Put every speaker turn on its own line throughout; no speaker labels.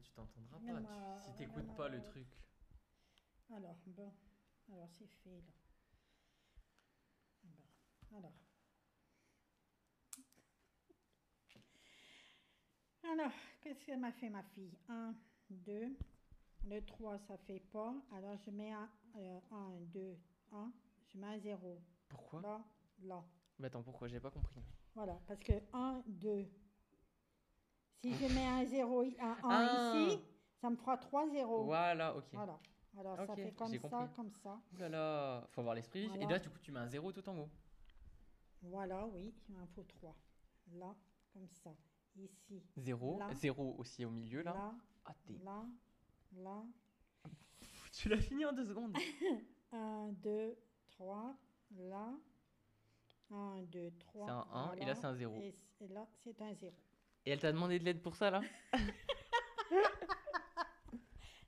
mais tu t'entendras pas.
Regarde-moi,
tu- si t'écoutes pas le truc.
Alors, bon. Alors, c'est fait, là. Bon, alors. Alors, qu'est-ce qu'elle m'a fait, ma fille? 1, 2. Le 3, ça fait pas. Alors, je mets un, 1, 2, 1. Je mets un 0.
Pourquoi?
Là, là.
Mais attends, pourquoi? J'ai pas compris.
Voilà, parce que 1, 2. Si je mets un 0, i- un 1
Ah.
ici, ça me fera 3 0.
Voilà, ok.
Voilà. Alors, ça
Ok,
fait comme ça,
compris.
comme ça.
Ouh là là, faut avoir l'esprit vif. Et
Voilà.
là, du coup, tu mets un zéro tout en haut.
Voilà, oui, il m'en faut 3. Là, comme ça. Ici.
Zéro,
Là.
zéro aussi au milieu là.
Là,
Ah,
là, là.
Tu l'as fini en deux secondes.
1, 2, 3. Là. 1, 2, 3.
C'est un un, et là, c'est un zéro.
Et, c- et là, c'est un 0.
Et elle t'a demandé de l'aide pour ça là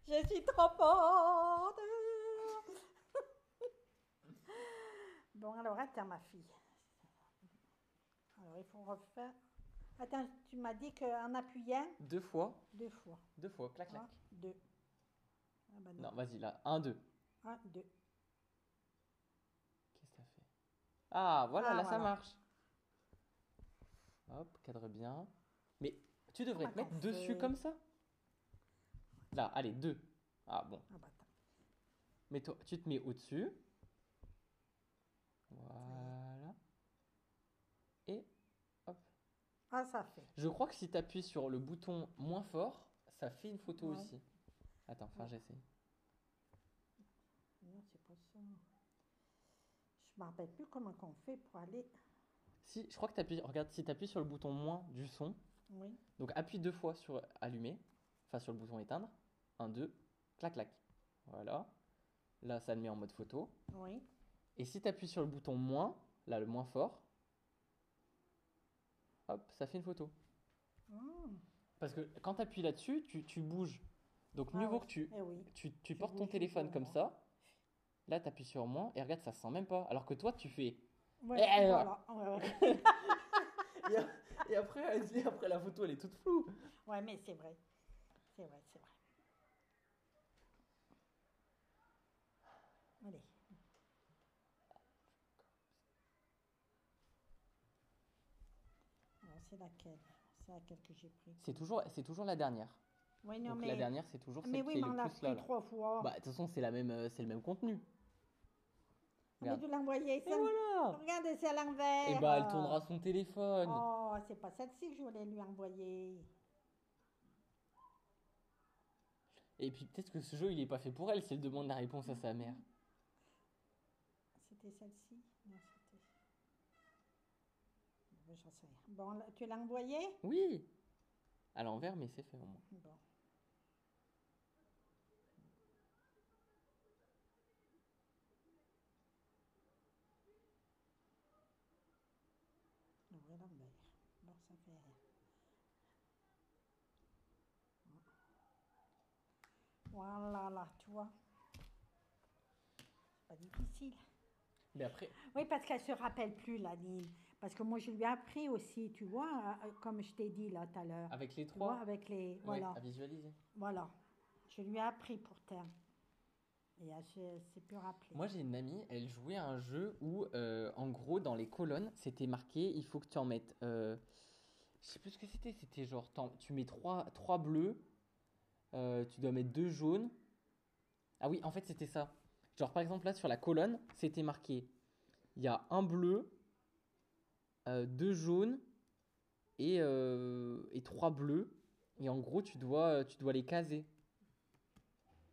Je suis trop forte. bon, alors, attends, ma fille. Alors, il faut refaire. Attends, tu m'as dit qu'en appuyant,
Deux fois,
deux fois.
deux fois, clac clac.
deux. Ah bah
Non, vas-y là, un, deux.
Un, deux.
Qu'est-ce que t'as fait? Ah, voilà,
Ah,
là ça marche. Hop, cadre bien. Mais tu devrais te mettre dessus comme ça. Là, allez, deux. Ah bon.
Ah bah.
Mais toi, tu te mets au-dessus. Voilà. Et
Ah, ça fait.
je crois que si tu appuies sur le bouton moins fort, ça fait une photo
Ouais.
aussi. Attends, enfin
Ouais.
j'essaie.
Non, c'est pas ça. Je me rappelle plus comment qu'on fait pour aller.
Si, je crois que tu appuies, regarde, si tu appuies sur le bouton moins du son,
Oui.
donc appuie deux fois sur allumer, enfin sur le bouton éteindre. Un, deux, clac, clac. Voilà. Là, ça le met en mode photo.
Oui.
Et si tu appuies sur le bouton moins, là, le moins fort, hop, ça fait une photo.
Ah,
Parce que quand tu appuies là-dessus, tu, tu bouges. Donc,
Ah
mieux vaut
ouais.
que tu,
Eh oui.
tu, tu portes ton téléphone comme
moi.
ça. Là, tu appuies sur moins et regarde, ça se sent même pas. Alors que toi, tu fais.
Ouais,
Eh,
voilà. Ouais, ouais.
Et, après, et après, la photo, elle est toute floue.
Ouais, mais c'est vrai. C'est vrai, c'est vrai. Allez. Alors, c'est laquelle? C'est laquelle que j'ai pris?
C'est toujours, c'est toujours la dernière.
Oui, non,
Donc,
mais.
la dernière, c'est toujours
mais
celle
oui,
qui est
mais on
le
l'a
plus là.
trois fois.
Bah, de toute façon, c'est, la même, euh, c'est le même contenu.
Mais
regarde.
tu envoyé
Et
ça.
voilà
Regarde, c'est à l'envers.
Et bah, elle tournera son téléphone.
Oh, c'est pas celle-ci que je voulais lui envoyer.
Et puis, peut-être que ce jeu, il est pas fait pour elle si elle demande la réponse à sa mère.
C'était celle-ci? Non, c'était. Bon, J'en sais rien. Bon, tu l'as envoyé
Oui À l'envers, mais c'est fait au moins.
Bon. Ouvrir l'envers. Bon, ça fait rien. Voilà, là, tu vois. C'est pas difficile.
Mais après,
Oui, parce qu'elle se rappelle plus, la ligne. Parce que moi, je lui ai appris aussi, tu vois, comme je t'ai dit là tout à l'heure.
avec les
Tu vois,
trois,
avec les.
ouais,
Voilà.
à visualiser.
Voilà. Je lui ai appris pourtant. Et elle ne s'est plus rappelée.
Moi, j'ai une amie, elle jouait à un jeu où, euh, en gros, dans les colonnes, c'était marqué il faut que tu en mettes. euh, je sais plus ce que c'était. C'était genre, tu mets trois, trois bleus, euh, tu dois mettre deux jaunes. Ah oui, en fait, c'était ça. Genre, par exemple, là, sur la colonne, c'était marqué il y a un bleu, euh, deux jaunes et, euh, et trois bleus. Et en gros, tu dois, tu dois les caser.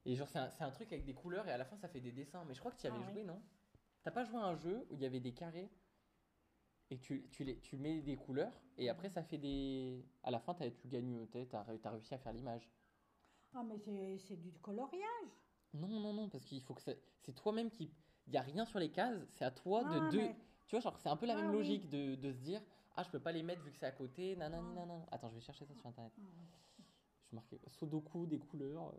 Et genre, c'est un, truc avec des couleurs et à la fin, ça fait des dessins. Mais je crois que tu y avais
Ah oui.
joué, non? T'as pas joué à un jeu où il y avait des carrés et tu, tu, les, tu mets des couleurs et après, ça fait des. À la fin, t'as- tu gagnes, t'as as réussi à faire l'image.
Ah, mais c'est du coloriage.
Non, non, non, parce qu'il faut que ça. C'est toi-même qui. Il n'y a rien sur les cases, c'est à toi de.
Ah,
de-
mais-
Tu vois, genre, c'est un peu la
Ah
même
oui.
logique de, de se dire Ah, je peux pas les mettre vu que c'est à côté, nanani,
Ah.
nanana. Attends, je vais chercher ça sur internet.
Ah.
Je marquais Sudoku, des couleurs.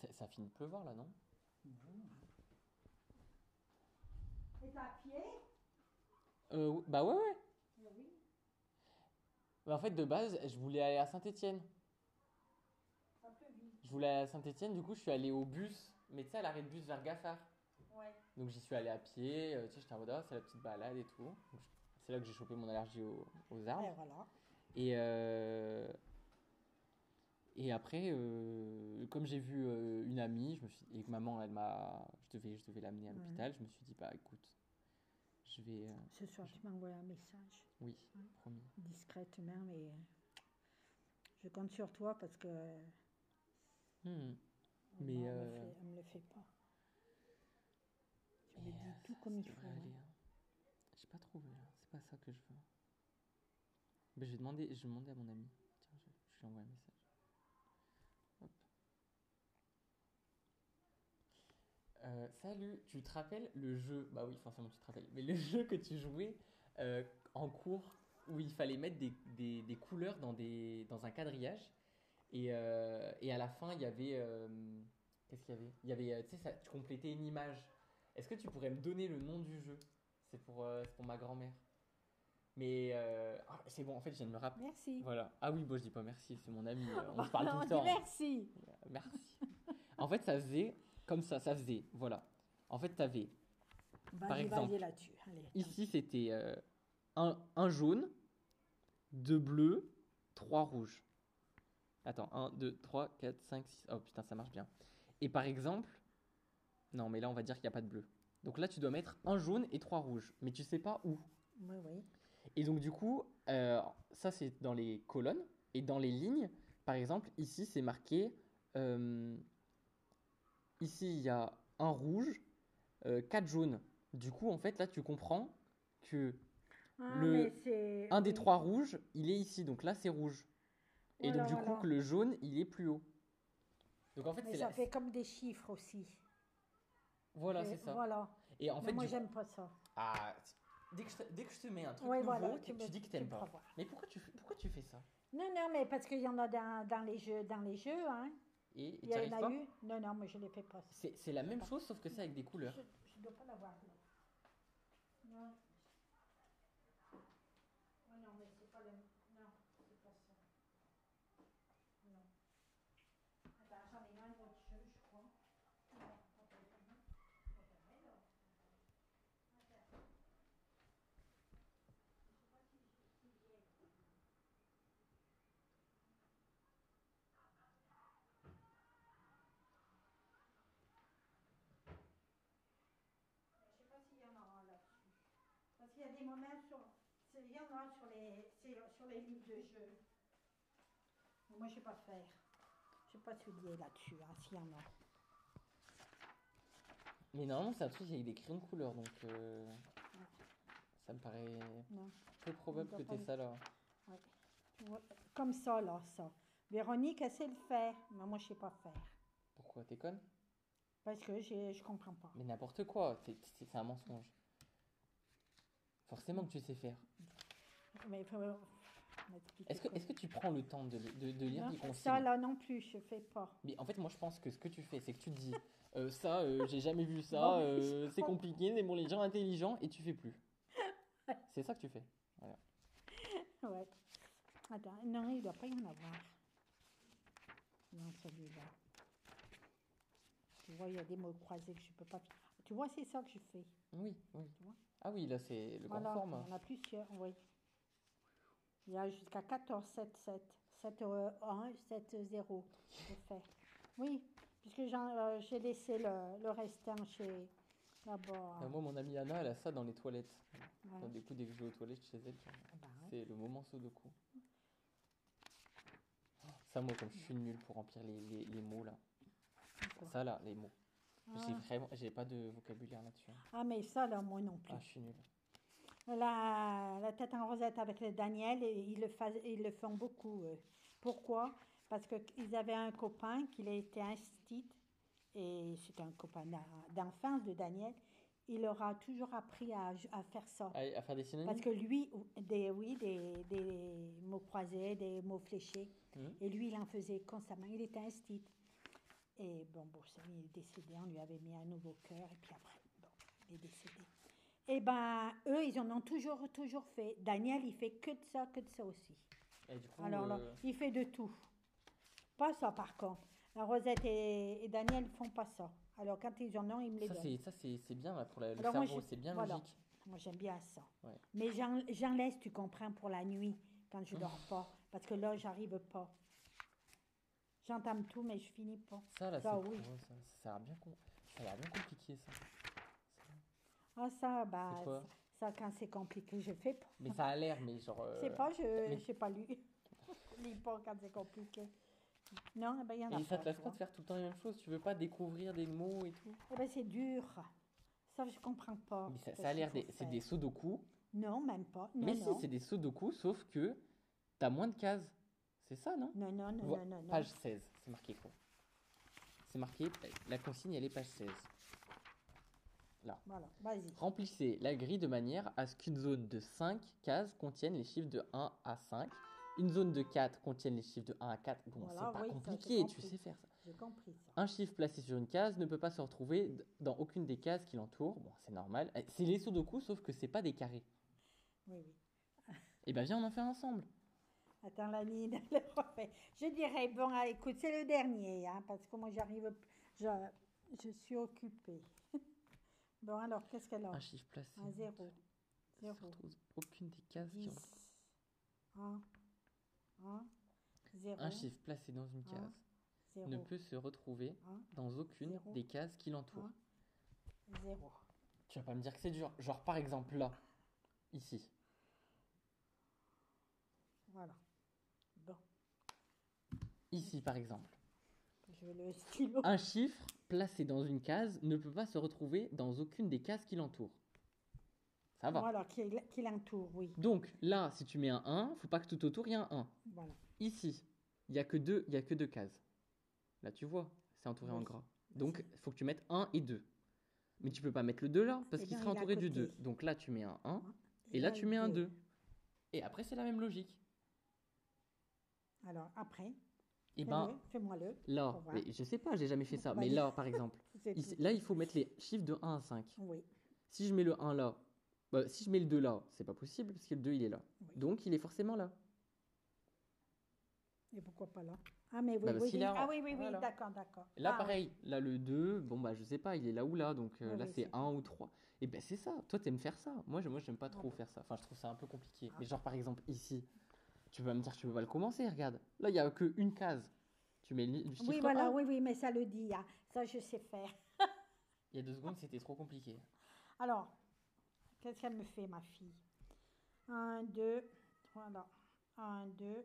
Ça, ça finit de pleuvoir là, non?
Et t'as pied
Euh, bah ouais, ouais. Bah, en fait, de base, je voulais aller à
vite.
Je voulais aller à Saint-Étienne, du coup, je suis allé au bus. Mais tu sais, à l'arrêt de bus vers Gaffard.
Ouais.
Donc j'y suis allé à pied, euh, tu sais, j'étais en mode, ah, c'est la petite balade et tout. C'est là que j'ai chopé mon allergie aux, aux arbres.
Et voilà.
Et, euh, et après, euh, comme j'ai vu euh, une amie, je me suis, et que maman, elle m'a, je devais, je devais l'amener à
Ouais.
l'hôpital, je me suis dit, bah écoute, je vais, euh,
Ce soir, tu m'envoies un message
oui,
Ouais.
promis.
discrètement, mais euh, je compte sur toi parce que
Hmm.
Mais
Mais,
elle,
euh,
me fait, elle me le fait pas. Tu me
Mais,
dis
euh,
tout comme il faut. hein.
hein. J'ai pas trouvé là, c'est pas ça que je veux. Ben, je vais demander, je vais demander à mon ami. Tiens, je, je lui envoie un message. Hop. Euh, salut, tu te rappelles le jeu Bah oui, forcément tu te rappelles. Mais le jeu que tu jouais euh, en cours où il fallait mettre des, des- des couleurs dans, des, dans un quadrillage et, euh, et à la fin il y avait qu'est-ce qu'il y avait? Il y avait, tu sais, ça- tu complétais une image. Est-ce que tu pourrais me donner le nom du jeu? C'est pour, pour ma grand-mère. Mais euh, ah, c'est bon, en fait, je viens de me rappeler.
Merci.
Voilà. Ah oui, bon, je dis pas merci, c'est mon ami. on se parle tout le temps.
merci.
Merci. en fait, ça faisait comme ça, ça faisait. Voilà. En fait, tu avais
Vas-y,
exemple.
Allez.
ici, c'était euh, un, un jaune, deux bleus, trois rouges. Attends, 1, 2, 3, 4, 5, 6. Oh putain, ça marche bien. Et par exemple, non, mais là, on va dire qu'il n'y a pas de bleu. Donc là, tu dois mettre un jaune et trois rouges. Mais tu sais pas où.
Oui, oui.
Et donc, du coup, euh, ça, c'est dans les colonnes. Et dans les lignes, par exemple, ici, c'est marqué. euh, ici, il y a un rouge, euh, quatre jaunes. Du coup, en fait, là, tu comprends que
Ah,
Le- un des trois rouges, il est ici. Donc là, c'est rouge. Et
Voilà,
donc, du
voilà.
coup, que le jaune, il est plus haut. Donc, en fait,
Mais
c'est
ça
la-
fait comme des chiffres aussi.
Voilà, c'est ça.
Voilà.
Et en fait,
moi, j'aime pas ça.
Ah, dès que, je te, dès que je te mets un truc nouveau,
voilà.
tu,
me-
dis que t'aimes
me
pas.
voir.
Mais pourquoi tu, fais- pourquoi tu fais ça?
Non, non, mais parce qu'il y en a dans, dans les jeux, dans les jeux, hein.
Et
Il y en a
pas
eu. Non, non, mais je les fais pas.
C'est c'est la même chose, sauf que ça avec des couleurs.
Je ne dois pas l'avoir là. Non. Oh non, mais c'est pas le. Non, c'est pas ça. Non. Attends, j'en ai un autre jeu, je crois. Non, pas pour le premier. Pas pour le premier, là. Attends. Je sais pas si je si j'ai- Je sais pas s'il y en a un là-dessus. Parce qu'il y a des moments sur. Il y en a sur les, sur les livres de jeu. Mais moi, je sais pas faire. Je sais pas soulier là-dessus, hein, s'il y en a.
Mais normalement, c'est un truc avec des crayons de couleur, donc euh, ça me paraît
Non.
peu probable que t'aies ça là.
Tu vois, Comme ça, là, ça. Véronique, elle sait le faire, mais moi, je sais pas faire.
Pourquoi T'es conne?
Parce que je comprends pas.
Mais n'importe quoi, c'est un mensonge. Forcément que tu sais faire.
Mais
Est-ce que, est-ce que tu prends le temps de, de- de lire
Non,
des consignes?
Ça, là non plus, je fais pas.
Mais en fait, moi, je pense que ce que tu fais, c'est que tu te dis euh, ça, euh, j'ai jamais vu ça, euh, c'est compliqué, mais bon, les gens intelligents, et tu fais plus. C'est ça que tu fais.
Ouais. Attends, non, il doit pas y en avoir. Non, celui-là. Tu vois, il y a des mots croisés que je peux pas. Tu vois, c'est ça que je fais.
Oui, oui.
Tu vois?
Ah oui, là, c'est le
Voilà, y en a plusieurs, oui. Il y a jusqu'à 14, 7, 7, 7, 1, 7, 0. Je peux faire. Oui, puisque euh, j'ai laissé le, le restant chez là-bas.
Ah, moi, mon amie Anna, elle a ça dans les toilettes.
Ouais.
Donc, du coup, dès que je vais aux toilettes chez elle,
Ah bah ouais.
c'est le moment Sudoku. Ça, moi, comme je suis nul pour remplir les, les, les mots, là. Ça, là, les mots. J'ai
Ah.
vraiment, j'ai pas de vocabulaire là-dessus. hein.
Ah, mais ça, là, moi non plus.
Ah, je suis nul.
La, la tête en rosette avec le Daniel, ils le, fas- ils le font beaucoup. eux. Pourquoi? Parce qu'ils avaient un copain qui a été instit, et c'était un copain d'en- d'enfance de Daniel. Il leur a toujours appris à, à faire ça.
À faire des synonymes?
Parce que lui, des, oui, des, des mots croisés, des mots fléchés.
Mhm.
Et lui, il en faisait constamment. Il était instit. Et bon, il est décédé. On lui avait mis un nouveau cœur. Et puis après, bon, il est décédé. Eh ben, eux, ils en ont toujours, toujours fait. Daniel, il fait que de ça, que de ça aussi.
Et du coup,
Alors là,
euh,
il fait de tout. Pas ça, par contre. La Rosette et, et Daniel ne font pas ça. Alors, quand ils en ont, ils me les
ça
donnent.
c'est ça c'est c'est bien pour la- le
Alors,
cerveau, c'est bien
voilà.
logique.
Moi, j'aime bien ça.
Ouais.
Mais j'en j'en laisse, tu comprends, pour la nuit, quand je dors pas. Parce que là, j'arrive pas. J'entame tout, mais je finis pas.
Ça là,
Ça,
c'est
oui.
ça, ça a l'air bien ça a bien compliqué ça.
Ah, ça, bah,
C'est quoi?
ça, quand c'est compliqué, je fais pas.
Mais ça a l'air, mais genre.
Je
euh,
sais pas, je
mais-
n'ai pas lu. je lis pas quand c'est compliqué. Non, eh ben, il y en a
Et ça te laisse
tu
pas de faire tout le temps la même chose? Tu veux pas découvrir des mots et tout?
Eh ben, c'est dur. Ça, je comprends pas.
Mais ça, a l'air c'est des sudoku.
Non, même pas. Non,
mais
non.
si, c'est des sudoku, sauf que t'as moins de cases. C'est ça, non
Non, non, non,
Vo-
non, non, non.
Page 16, c'est marqué quoi C'est marqué, la consigne elle est page 16.
Voilà, vas-y.
Remplissez la grille de manière à ce qu'une zone de 5 cases contienne les chiffres de 1 à 5. Une zone de 4 contienne les chiffres de 1 à 4. Bon,
Voilà,
c'est pas
oui, ça, j'ai
compliqué, tu sais faire ça.
J'ai compris ça.
Un chiffre placé sur une case ne peut pas se retrouver dans aucune des cases qui l'entourent. Bon, c'est normal. Eh, C'est les sudoku, sauf que c'est pas des carrés.
Oui, oui.
Et ben viens, on en fait ensemble.
Attends, la ligne, elle le refait. Je dirais, bon, ah, écoute, c'est le dernier, hein, parce que moi, j'arrive, je, je suis occupée. bon, alors, qu'est-ce qu'elle a
Un chiffre placé.
Un zéro. Zéro.
retrouve aucune des cases qui
10.
entourent.
1. 1. 0.
Un chiffre placé dans une
Un,
case
0.
ne peut se retrouver
1.
dans aucune
Zéro.
des cases qui l'entourent.
0.
Tu vas pas me dire que c'est dur. Genre par exemple là, ici.
Voilà.
Ici par exemple.
je vais le stylo.
Un chiffre placé dans une case ne peut pas se retrouver dans aucune des cases qui l'entourent. Ça va.
Voilà, qui, qui l'entoure, oui.
Donc là, si tu mets un 1, faut pas que tout autour il y ait un 1.
Voilà.
Ici, il y a que deux, il y a que deux cases. Là, tu vois, c'est entouré en gras. Donc, il faut que tu mettes 1 et 2. Mais tu peux pas mettre le 2 là, parce
Eh
qu'il
bien,
sera
il
entouré du
côté.
2. Donc là, tu mets un 1, et
Et
là,
là,
tu mets un
deux.
2. Et après, c'est la même logique.
Alors, après,
Et
fais-le,
ben,
fais-moi le.
là, mais je sais pas, j'ai jamais fait ça. Mais
Vas-y.
là, par exemple,
tout.
là, il faut mettre les chiffres de 1 à 5.
Oui.
Si je mets le 1 là, bah, si je mets le 2 là, c'est pas possible, parce que le 2, il est là.
Oui.
Donc, il est forcément là.
Et pourquoi pas là? Ah, mais oui,
Bah, parce
oui, oui.
en-
Ah oui, oui, oui,
voilà.
d'accord, d'accord.
Là,
Ah,
pareil, là, le 2, bon, bah, je sais pas, il est là ou là, donc euh, là, c'est
c'est
1 ou 3. Et ben, c'est ça, toi, t'aimes faire ça. Moi, je- moi j'aime pas
Ah
trop faire ça. Enfin, je trouve ça un peu compliqué.
Ah.
Mais, genre, par exemple, ici, tu vas me dire que tu peux pas le commencer, regarde. Là, il y a que une case. Tu mets le chiffre
Oui, voilà,
1.
oui, oui, mais ça le dit. ah. Ça, je sais faire.
Il y a deux secondes, c'était trop compliqué.
Alors, qu'est-ce qu'elle me fait, ma fille? 1, 2, voilà. 1, 2.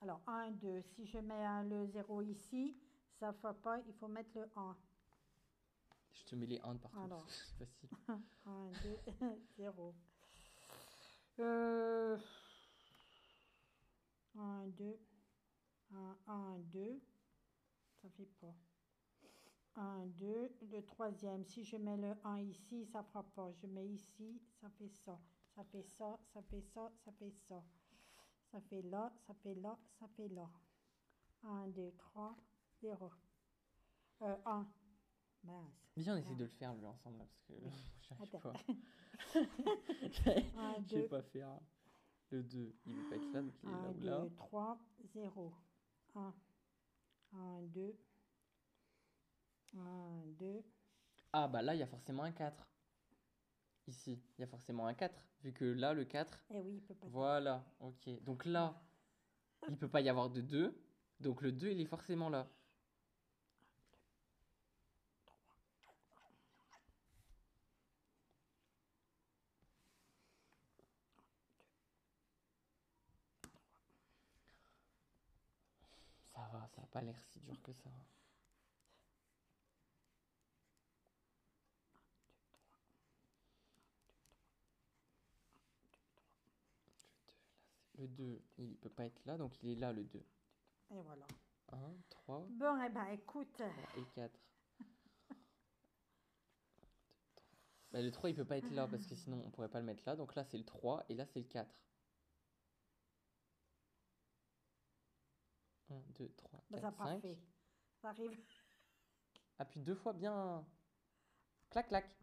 Alors, 1, 2. Si je mets un- le 0 ici, ça ne fait pas, il faut mettre le 1.
Je te mets les 1 de partout.
Alors.
C'est facile.
1, 2, 0. Euh, 1, 2, 1, 1, 2. Ça fait pas. 1, 2. Le troisième, si je mets le 1 ici, ça fera pas. Je mets ici, ça fait ça. Ça fait ça, ça fait ça, ça fait ça. Ça fait là, ça fait là, ça fait là. 1, 2, 3, 0. Euh, 1. Mince.
Viens, on essaie de le faire, lui, ensemble, là, parce que j'arrive pas.
1,
Je vais
2,
pas faire. Le 2, il veut pas être là, donc il est là
1,
ou là.
2, 3, 0. 1, 1, 2, 1, 2.
Ah, bah là, il y a forcément un 4. Ici, il y a forcément un 4, vu que là, le 4,
Eh oui, il peut pas.
Voilà, ok. Donc là, il peut pas y avoir de 2. Donc le 2, il est forcément là. Ça va, ça n'a pas l'air si dur que ça. Le 2, il peut pas être là, donc il est là le 2.
Et voilà.
1, 3,
Bon, eh ben, écoute.
3 et 4. Bah, le 3 il peut pas être là parce que sinon on pourrait pas le mettre là. Donc là c'est le 3 et là c'est le 4. 1, 2, 3,
Ben,
4,
ça n'a pas
5.
fait. Ça arrive.
Appuie deux fois bien. Clac, clac.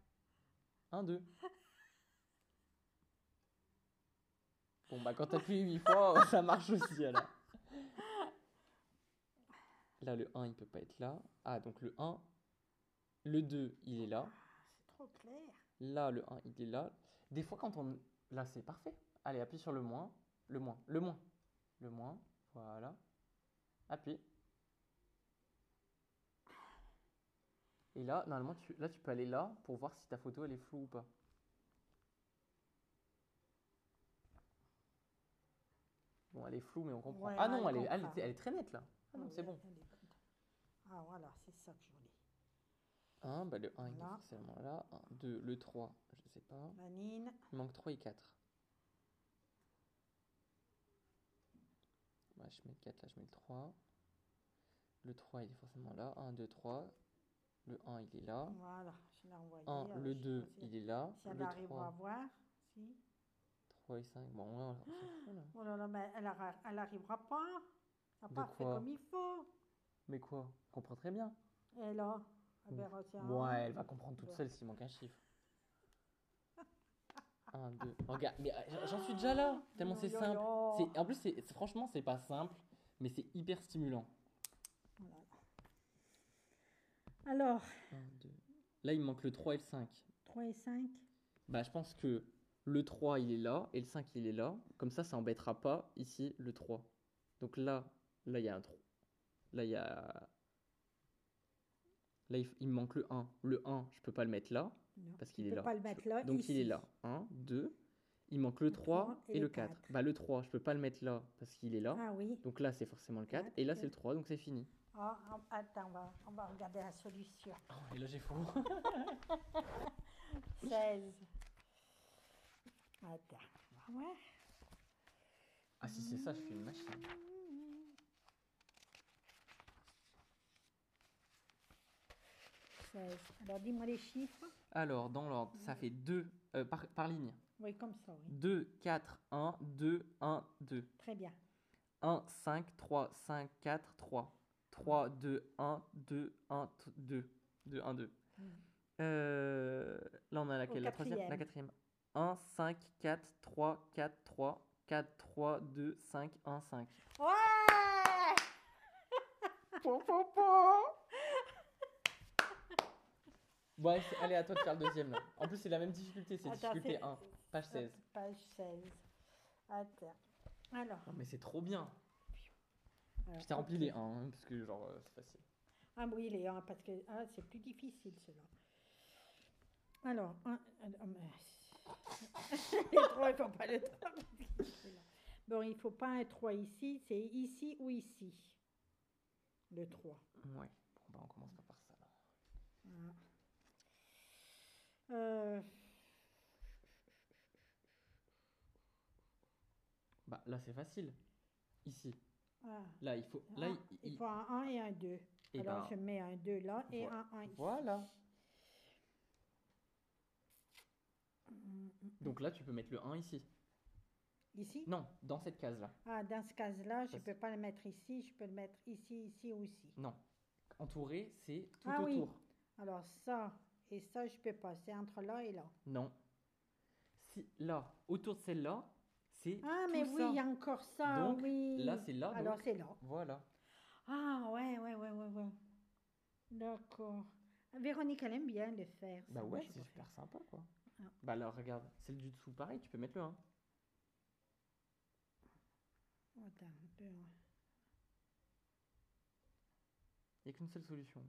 1, 2. Bon, bah quand t'appuies 8 fois, ça marche aussi alors. Là, le 1, il peut pas être là. Ah, donc le 1. Le 2, il est là.
C'est trop clair.
Là, le 1, il est là. Des fois, quand on. Là, c'est parfait. Allez, appuie sur le moins. Le moins. Le moins. Le moins. Voilà. Appuie. Et là, normalement, tu... là, tu peux aller là pour voir si ta photo, elle est floue ou pas. Bon, elle est floue, mais on comprend.
Ouais,
ah non,
on
elle est, elle, est, elle est très nette là. Ah non,
Oui,
c'est bon.
Ah voilà, c'est ça que je voulais.
1, bah le 1, il est forcément là. 1, 2, le 3, je sais pas.
Manine.
Il manque 3 et 4. Bah, je mets le 4 là, je mets le 3. Le 3, il est forcément là. 1, 2, 3. Le 1, il est là.
Voilà, je l'ai envoyé.
1,
alors
le
je sais
2,
pas si-
il est là.
Si elle
Le
arrivera à
3,
voir. Si.
3 et 5. Bon, ouais, on fout, là.
Oh là là, mais elle, arri- elle arrivera pas. Ça n'a pas fait comme il faut.
Mais quoi? On comprend très bien.
Et là, elle
Mm.
verra tiens.
Ouais, elle va comprendre toute seule s'il manque un chiffre. 1, 2. Regarde, mais euh, j'en suis déjà là. Tellement c'est simple. C'est- En plus, c'est franchement, c'est pas simple, mais c'est hyper stimulant.
Voilà. Alors,
1, 2. Là, il me manque le 3 et le 5.
3 et 5.
Bah, je pense que le 3, il est là, et le 5, il est là. Comme ça, ça embêtera pas ici le 3. Donc là, là, il y a un 3. Là, il y a... Là, il me manque le 1. Le 1, je peux pas le mettre là,
Non,
parce qu'il est
peux
là.
pas le mettre là.
Donc, il est là. 1, 2. Il manque le
Le
3
trois
et, le 4. Bah, le 3, je peux pas le mettre là, parce qu'il est là.
Ah oui.
Donc là, c'est forcément le 4.
Quatre,
Et là, c'est le 3, donc c'est fini.
Ah, ah, attends, on va, on va regarder la solution.
Et là, j'ai faux.
16. Attends. Ouais.
ah, si c'est ça, je fais une machine.
16. Alors, dis-moi les chiffres.
Alors, dans l'ordre, ça fait 2 par, par ligne.
Oui, comme ça, oui.
2, 4, 1, 2, 1, 2.
Très bien.
1, 5, 3, 5, 4, 3. 3, 2, 1, 2, 1, 2. 2, 1, 2.
Mm.
Euh, là, on a laquelle La troisième? La
quatrième.
quatrième. 1, 5, 4, 3, 4, 3. 4, 3, 2, 5, 1, 5.
Ouais
Bon, allez, c'est- allez, à toi de faire le deuxième là. En plus, c'est la même difficulté, c'est difficulté
c'est-
1, page 16.
Page 16. Attends. Alors.
Non, mais c'est trop bien.
alors,
Je t'ai rempli les 1, parce que genre, euh, c'est facile.
Ah oui, les 1, parce que ah, c'est plus difficile, cela. Alors, un, un- un- les 3, il ne faut pas le 3. Bon, il ne faut pas un 3 ici, c'est ici ou ici. Le 3.
Ouais. Bon, bah, on commence pas par ça là.
Voilà. Euh,
Bah, là, c'est facile. Ici.
ah,
Là, il faut. Là,
ah,
il-
il faut un 1 et un 2.
et
Alors,
ben,
je mets un 2 là et un 1 ici.
Voilà.
Mm, mm.
Donc là, tu peux mettre le 1 ici.
Ici?
Non, dans cette case-là.
Ah, dans ce cas-là, je ne peux pas le mettre ici, je peux le mettre ici, ici ou ici.
Non. Entouré, c'est tout
Ah oui.
autour.
Alors ça et ça, je peux pas. C'est entre là et là.
Non. Si, là, autour de celle-là, c'est
Ah,
tout
mais oui,
ça.
il y a encore ça.
Donc,
oui.
Là, c'est là.
Alors c'est là.
Voilà.
Ah, ouais, ouais, ouais, ouais, ouais. D'accord. Véronique, elle aime bien le faire.
Bah ouais, c'est super sympa, quoi.
Ah.
Bah alors, regarde, celle du dessous, pareil, tu peux mettre le 1.
fait. Attends.
Il n'y a qu'une seule solution.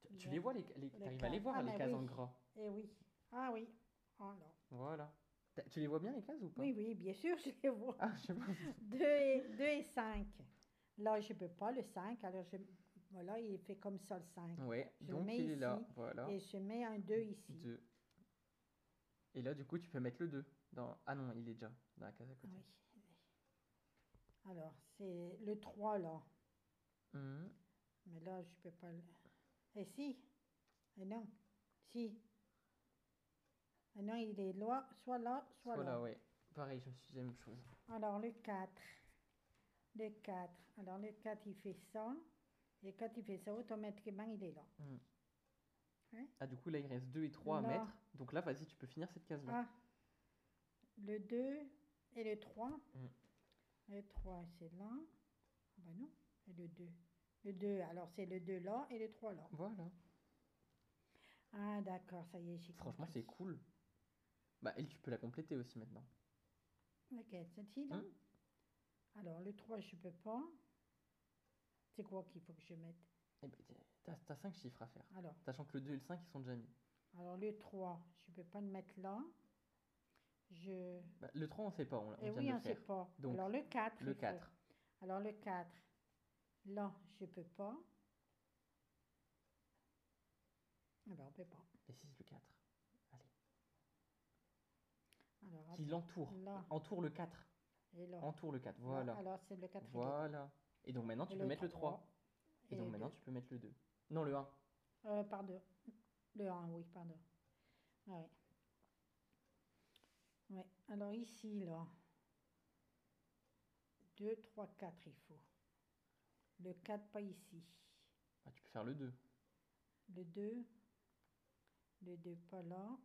Tu, tu les vois, les, les,
Les
t'arrives à les
cases.
voir,
Ah,
les cases
oui.
en gras.
Eh oui. Ah oui. Ah là.
Voilà. Tu les vois bien, les cases, ou pas?
Oui, oui, bien sûr, je les vois.
Ah, je sais pas.
2 et, deux et 5. Là, je ne peux pas le 5. Alors, je, voilà, il fait comme ça le 5.
Ouais,
Je
donc
mets
il est là,
ici
voilà.
Et je mets un 2 ici.
2. Et là, du coup, tu peux mettre le 2. Dans... Ah non, il est déjà dans la case à côté.
Oui. Alors, c'est le 3 là.
Mhm.
Mais là, je peux pas le. Et si Et non. Si. Et non, il est là, soit là, soit
Voilà,
là.
ouais. Pareil, je me suis dit la même chose.
Alors, le 4. Le 4. Alors, le 4, il fait ça. Et quand il fait ça, automatiquement, il est là.
Ah, du coup, là, il reste 2 et 3 à
Là.
mettre. Donc là, vas-y, tu peux finir cette case-là.
Ah, le 2 et le 3.
Mm.
Le 3, c'est là. Ah Bah non, et le 2. Le 2, alors c'est le 2 là et le 3 là.
Voilà.
Ah, d'accord, ça y est, j'ai
Franchement, c'est cool. Bah, elle, tu peux la compléter aussi maintenant.
Laquelle Celle-ci, là
Hum.
Alors, le 3, je peux pas. C'est quoi qu'il faut que je mette?
Eh ben, t'as, t'as 5 chiffres à faire.
Alors,
Sachant que le 2 et le 5, ils sont déjà mis.
alors le 3, je peux pas le mettre là. Je...
Bah, le 3, on sait pas, on, on
Eh
vient
oui,
de
on
le
sait
faire.
pas.
Donc,
alors, le 4.
Le
il faut.
4.
Alors, le 4, là, je peux pas. Eh ben, on peut pas.
Et si, le 4. Allez.
Alors,
Qui l'entoure. Entoure le 4.
et là.
Entoure le 4.
Là,
Voilà.
Alors, c'est le 4
Voilà. Et donc maintenant, tu peux mettre le 3. Et, donc maintenant, tu peux mettre le 2. Non, le 1.
Euh, pardon. Le 1, oui, pardon. Ah oui. Ouais. Alors ici, là. 2, 3, 4, il faut. Le 4, pas ici.
Bah, tu peux faire le 2.
Le 2. Le 2, pas là.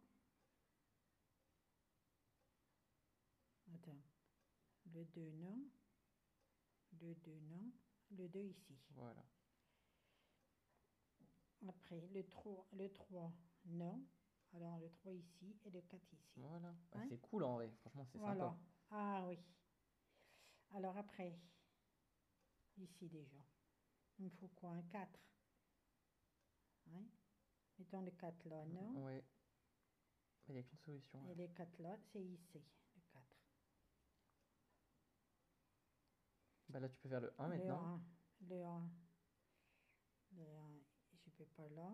Attends. Le 2, non. Le 2, non. Le 2 ici.
Voilà.
Après, le 3, le 3, non. Alors, le 3 ici et le 4 ici.
Voilà. Bah,
Ouais.
c'est cool en vrai. Franchement, c'est
Voilà.
sympa.
Ah oui. Alors après, ici déjà, il me faut quoi Un 4 hein Mettons le 4 là, non
Ouais. Il n'y a qu'une solution. là.
Et le 4 là, c'est ici, le 4.
Bah là, tu peux faire le 1
Le
maintenant.
1, le 1, le 1, je peux pas là.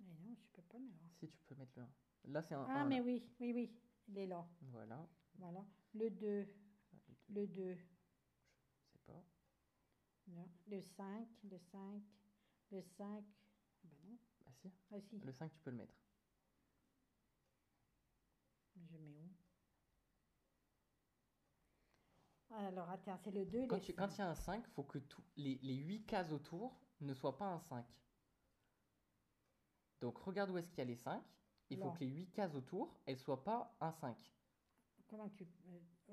Mais non, je peux pas là.
Si, tu peux mettre le 1. Là, c'est un
Ah,
1.
mais
là.
oui, oui, oui, il est là.
Voilà.
Voilà. Le 2,
Là, le deux,
le 2,
Je sais pas.
non. Le 5, le 5, le 5. Ben non.
Bah si.
Ah si,
Le 5, tu peux le mettre.
je mets où? Alors, attends, c'est le 2
Quand il y a un 5, faut que tout, les, les 8 cases autour ne soient pas un 5. Donc regarde où est-ce qu'il y a les 5. Il faut que les 8 cases autour, elles soient pas un 5.
Comment tu...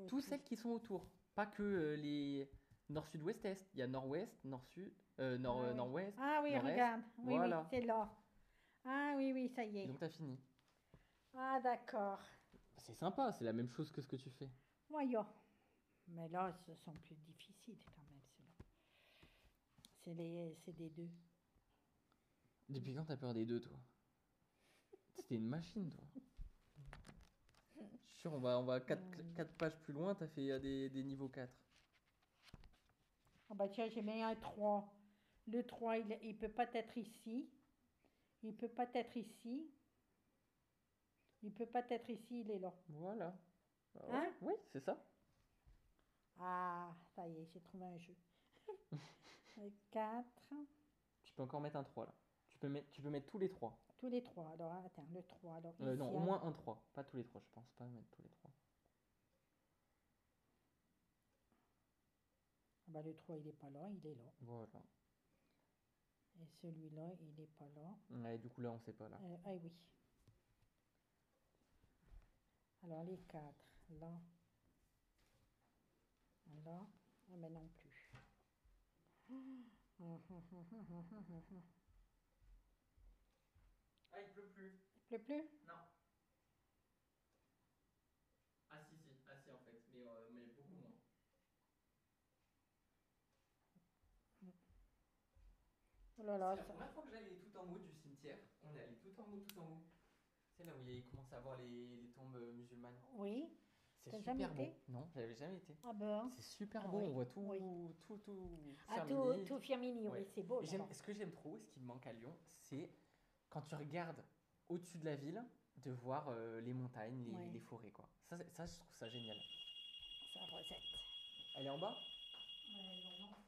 Toutes
tu-
celles qui sont autour. Pas que euh, les nord-sud-ouest-est. Il y a nord-ouest, nord-sud, euh, nord,
Ah
euh,
oui.
nord-ouest.
Ah oui,
nord-est.
regarde. Oui,
Voilà.
oui, c'est là. Ah oui, oui, ça y
Et
est.
donc t'as fini.
Ah d'accord.
C'est sympa, c'est la même chose que ce que tu fais.
Voyons. Mais là, ce sont plus difficiles quand même, ceux-là. C'est les, c'est des deux.
Depuis quand t'as peur des deux, toi? C'était une machine, toi. Sûr, on va, on va 4,
Hmm.
pages plus loin, t'as fait euh, des, des niveaux 4.
Ah bah tiens, j'ai mis un 3. Le 3, il, il peut pas être ici. Il peut pas être ici. Il peut pas être ici, il est là.
Voilà.
Hein?
Oui, c'est ça.
Ah, ça y est, j'ai trouvé un jeu. Le 4,
Tu peux encore mettre un 3 là. Tu peux mettre, tu peux mettre tous les 3.
Tous les trois. Alors, attends, le 3. Alors,
Euh,
ici,
non, au moins un 3. Pas tous les 3, je pense pas mettre tous les 3.
Ah bah, le 3, il est pas là, il est là.
Voilà.
Et celui-là, il est pas là.
Ouais, du coup là, on sait pas là.
Euh, ah oui. Alors, les 4, là. Là. Ah mais non plus.
Ah, il pleut plus.
Il pleut plus?
Non. Ah si, si. Ah si, en fait. Mais, euh, mais beaucoup moins.
Oh là là,
C'est la
ça-
première fois que j'allais tout en haut du cimetière. On est allé tout en haut, tout en haut. C'est là où il commence à voir les, les tombes euh, musulmanes.
Oui.
C'est super
jamais
beau.
été?
Non, j'avais jamais été.
Ah ben.
C'est super
Ah
beau,
oui,
on voit tout,
oui.
tout, tout,
Ah, tout, tout Firmini,
Ouais.
oui, c'est beau.
Ce que j'aime trop, ce qui me manque à Lyon, c'est quand tu regardes au-dessus de la ville, de voir euh, les montagnes, les,
Ouais.
les forêts. Quoi. Ça, je trouve ça génial.
Ça recette.
Elle est en bas?
Ouais, ils l'ont lancé.